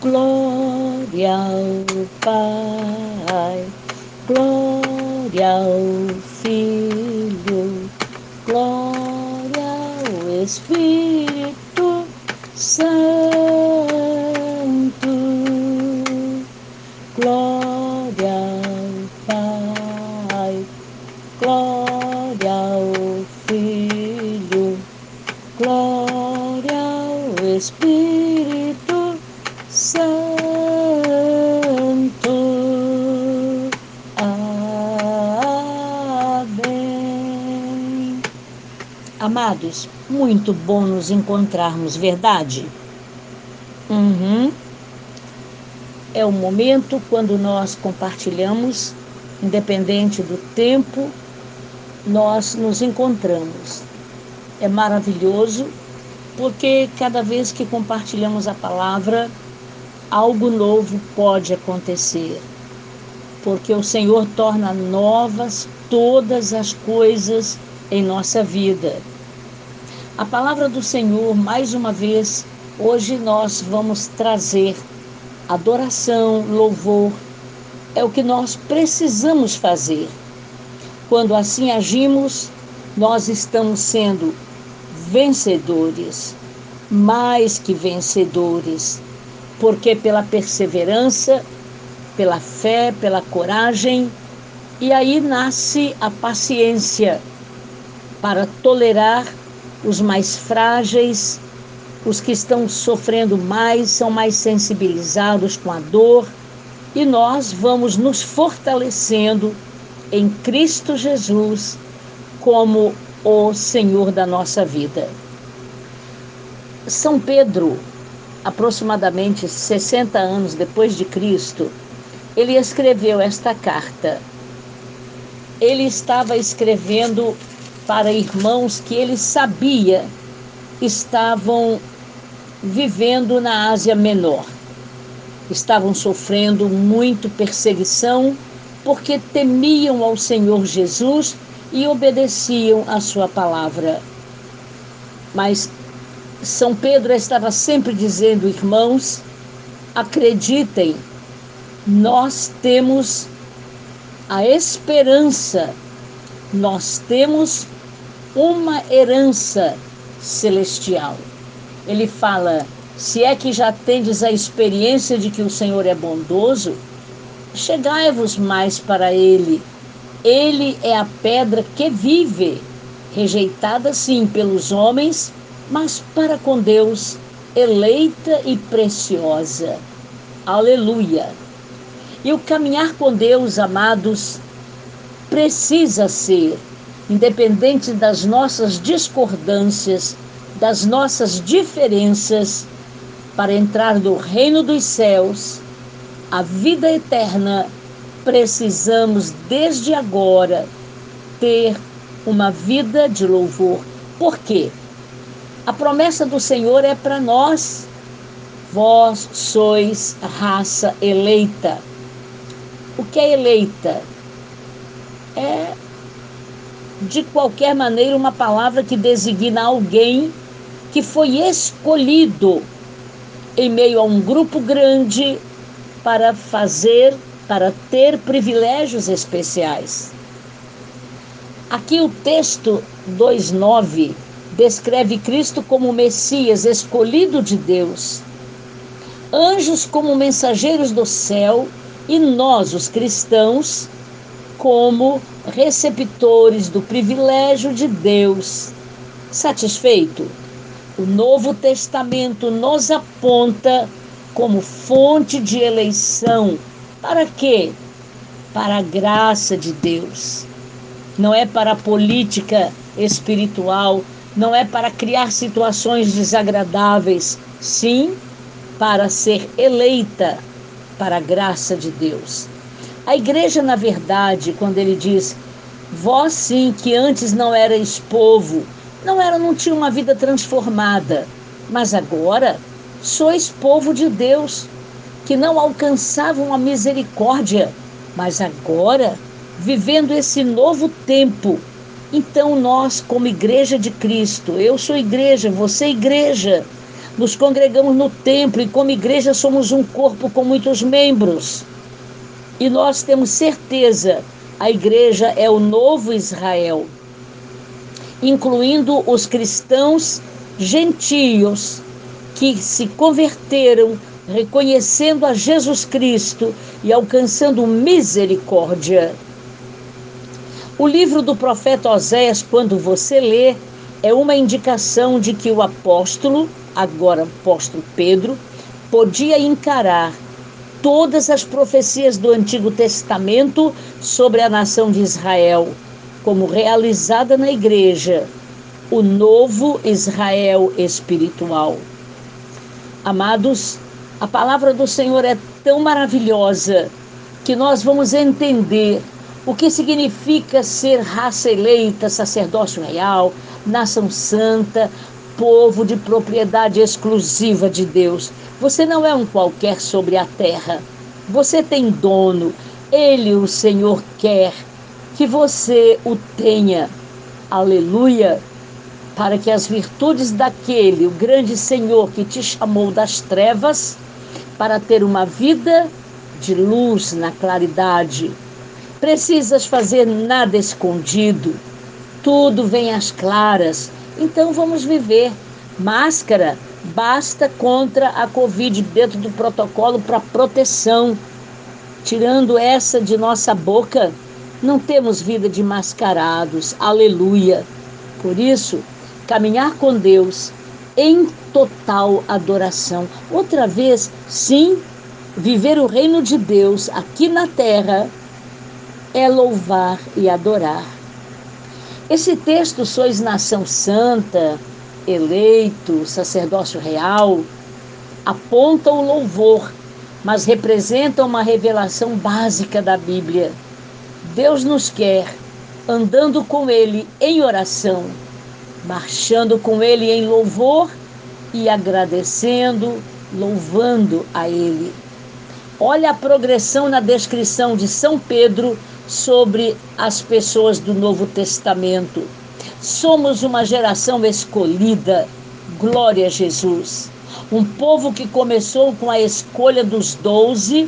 Glória ao Pai, glória ao Filho, glória ao Espírito Santo, Muito bom nos encontrarmos, verdade? Uhum. É o momento quando nós compartilhamos, independente do tempo, nós nos encontramos. É maravilhoso porque cada vez que compartilhamos a palavra, algo novo pode acontecer. Porque o Senhor torna novas todas as coisas em nossa vida. A palavra do Senhor, mais uma vez, hoje nós vamos trazer adoração, louvor, é o que nós precisamos fazer. Quando assim agimos, nós estamos sendo vencedores, mais que vencedores, porque pela perseverança, pela fé, pela coragem, e aí nasce a paciência para tolerar os mais frágeis, os que estão sofrendo mais, são mais sensibilizados com a dor, e nós vamos nos fortalecendo em Cristo Jesus como o Senhor da nossa vida. São Pedro, aproximadamente 60 anos depois de Cristo, ele escreveu esta carta. Ele estava escrevendo para irmãos que ele sabia estavam vivendo na Ásia Menor. Estavam sofrendo muito perseguição porque temiam ao Senhor Jesus e obedeciam a sua palavra. Mas São Pedro estava sempre dizendo, irmãos, acreditem, nós temos a esperança, nós temos uma herança celestial. Ele fala: se é que já tendes a experiência de que o Senhor é bondoso, chegai-vos mais para ele ele é a pedra que vive, rejeitada sim pelos homens, mas para com Deus eleita e preciosa. Aleluia! E o caminhar com Deus, amados, precisa ser, independente das nossas discordâncias, das nossas diferenças, para entrar no reino dos céus, a vida eterna precisamos desde agora ter uma vida de louvor. Por quê? A promessa do Senhor é para nós. Vós sois raça eleita. O que é eleita? É, de qualquer maneira, uma palavra que designa alguém que foi escolhido em meio a um grupo grande para fazer para ter privilégios especiais. Aqui o texto 2:9 descreve Cristo como Messias escolhido de Deus, anjos como mensageiros do céu e nós, os cristãos, como receptores do privilégio de Deus. Satisfeito? O Novo Testamento nos aponta como fonte de eleição para quê? Para a graça de Deus. Não é para a política espiritual, não é para criar situações desagradáveis, sim para ser eleita para a graça de Deus. A igreja, na verdade, quando ele diz, vós sim que antes não erais povo, não era, não tinha uma vida transformada, mas agora sois povo de Deus que não alcançavam a misericórdia, mas agora, vivendo esse novo tempo, então nós, como igreja de Cristo, eu sou igreja, você é igreja, nos congregamos no templo e, como igreja, somos um corpo com muitos membros. E nós temos certeza, a igreja é o novo Israel, incluindo os cristãos gentios que se converteram, reconhecendo a Jesus Cristo e alcançando misericórdia. O livro do profeta Oséias, quando você lê, é uma indicação de que o apóstolo, agora apóstolo Pedro, podia encarar todas as profecias do Antigo Testamento sobre a nação de Israel como realizada na igreja, o novo Israel espiritual. Amados, a palavra do Senhor é tão maravilhosa que nós vamos entender o que significa ser raça eleita, sacerdócio real, nação santa, povo de propriedade exclusiva de Deus. Você não é um qualquer sobre a terra. Você tem dono. Ele, o Senhor, quer que você o tenha. Aleluia! Para que as virtudes daquele, o grande Senhor que te chamou das trevas, para ter uma vida de luz na claridade precisas fazer nada escondido, tudo vem às claras. Então vamos viver. Máscara basta contra a Covid dentro do protocolo para proteção. Tirando essa de nossa boca, não temos vida de mascarados. Aleluia. Por isso, caminhar com Deus em total adoração. Outra vez, sim, viver o reino de Deus aqui na terra é louvar e adorar. Esse texto, sois nação santa, eleito, sacerdócio real, aponta o louvor, mas representa uma revelação básica da Bíblia. Deus nos quer andando com Ele em oração, marchando com Ele em louvor e agradecendo, louvando a Ele. Olha a progressão na descrição de São Pedro sobre as pessoas do Novo Testamento. Somos uma geração escolhida, glória a Jesus. Um povo que começou com a escolha dos doze,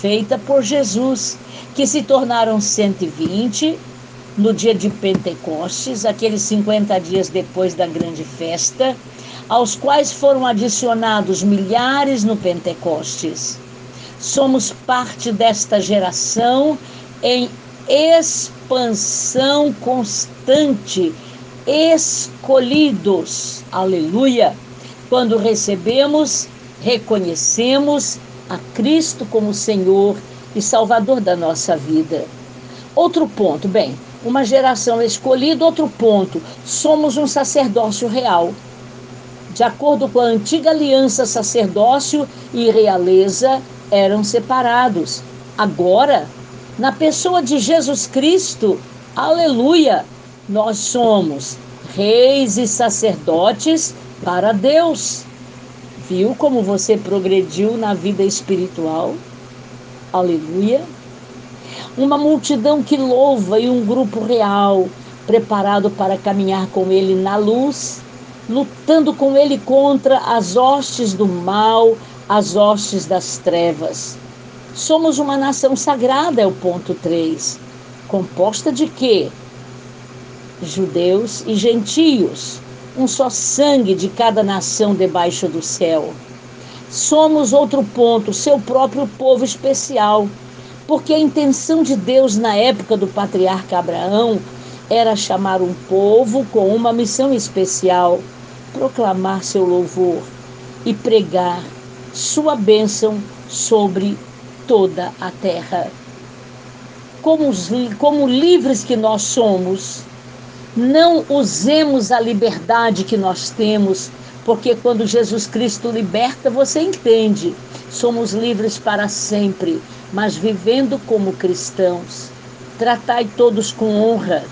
feita por Jesus, que se tornaram 120 no dia de Pentecostes, aqueles 50 dias depois da grande festa, aos quais foram adicionados milhares no Pentecostes. Somos parte desta geração em expansão constante, escolhidos, aleluia, quando recebemos, reconhecemos a Cristo como Senhor e Salvador da nossa vida. Outro ponto, bem, uma geração escolhida, outro ponto, somos um sacerdócio real. De acordo com a antiga aliança, sacerdócio e realeza eram separados. Agora na pessoa de Jesus Cristo, aleluia, nós somos reis e sacerdotes para Deus. Viu como você progrediu na vida espiritual? Aleluia. Uma multidão que louva e um grupo real, preparado para caminhar com ele na luz, lutando com ele contra as hostes do mal, as hostes das trevas. Somos uma nação sagrada, é o ponto 3. Composta de quê? Judeus e gentios, um só sangue de cada nação debaixo do céu. Somos outro ponto, seu próprio povo especial, porque a intenção de Deus na época do patriarca Abraão era chamar um povo com uma missão especial, proclamar seu louvor e pregar sua bênção sobre toda a terra. Como, os, como livres que nós somos, não usemos a liberdade que nós temos, porque quando Jesus Cristo liberta, você entende, somos livres para sempre, mas vivendo como cristãos. Tratai todos com honra,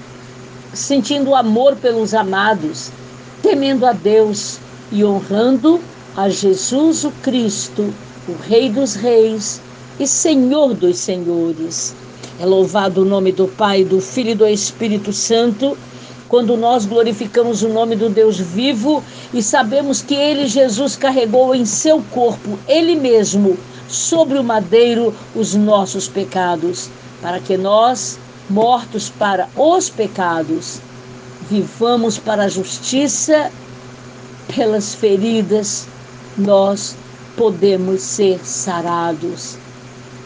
sentindo amor pelos amados, temendo a Deus e honrando a Jesus o Cristo, o Rei dos Reis e Senhor dos Senhores. É louvado o nome do Pai, do Filho e do Espírito Santo, quando nós glorificamos o nome do Deus vivo e sabemos que ele, Jesus, carregou em seu corpo, ele mesmo, sobre o madeiro, os nossos pecados, para que nós, mortos para os pecados, vivamos para a justiça, pelas feridas nós podemos ser sarados.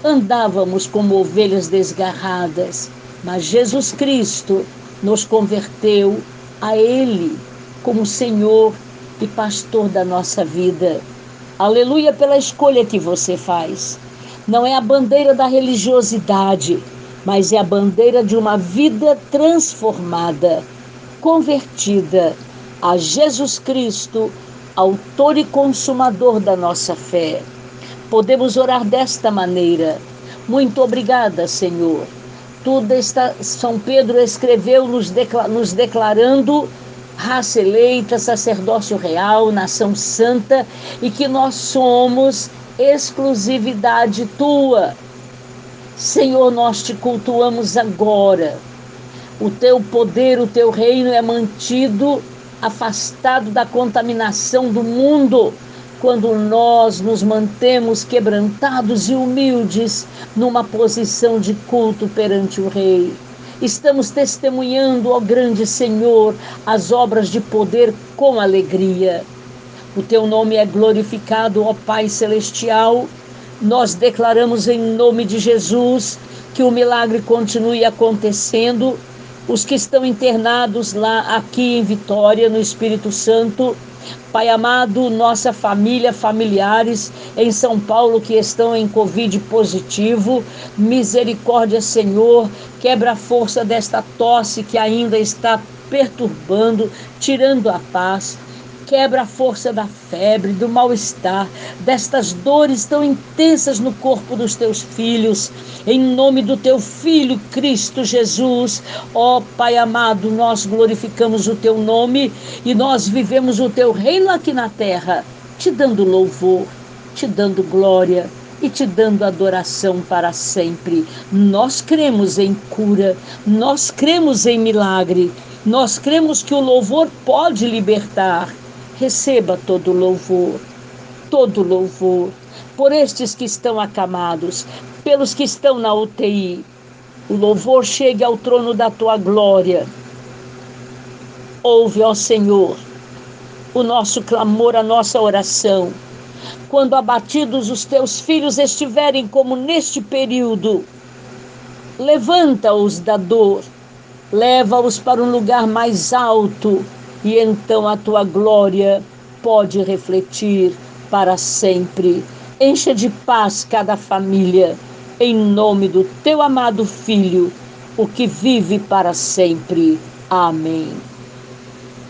Andávamos como ovelhas desgarradas, mas Jesus Cristo nos converteu a Ele como Senhor e pastor da nossa vida. Aleluia pela escolha que você faz. Não é a bandeira da religiosidade, mas é a bandeira de uma vida transformada, convertida a Jesus Cristo, autor e consumador da nossa fé. Podemos orar desta maneira. Muito obrigada, Senhor. Tudo está, São Pedro escreveu nos, nos declarando raça eleita, sacerdócio real, nação santa e que nós somos exclusividade tua. Senhor, nós te cultuamos agora. O teu poder, o teu reino é mantido afastado da contaminação do mundo quando nós nos mantemos quebrantados e humildes numa posição de culto perante o Rei. Estamos testemunhando, ó grande Senhor, as obras de poder com alegria. O teu nome é glorificado, ó Pai Celestial. Nós declaramos em nome de Jesus que o milagre continue acontecendo. Os que estão internados lá, aqui em Vitória, no Espírito Santo, Pai amado, nossa família, familiares em São Paulo que estão em Covid positivo, misericórdia, Senhor, quebra a força desta tosse que ainda está perturbando, tirando a paz. Quebra a força da febre, do mal-estar, destas dores tão intensas no corpo dos teus filhos. Em nome do teu filho Cristo Jesus, ó Pai amado, nós glorificamos o teu nome e nós vivemos o teu reino aqui na terra, te dando louvor, te dando glória e te dando adoração para sempre. Nós cremos em cura, nós cremos em milagre, nós cremos que o louvor pode libertar receba todo louvor, todo louvor, por estes que estão acamados, pelos que estão na UTI. O louvor chegue ao trono da tua glória. Ouve, ó Senhor, o nosso clamor, a nossa oração. Quando abatidos os teus filhos estiverem como neste período, levanta-os da dor, leva-os para um lugar mais alto e então a tua glória pode refletir para sempre. Encha de paz cada família, em nome do teu amado Filho, o que vive para sempre. Amém.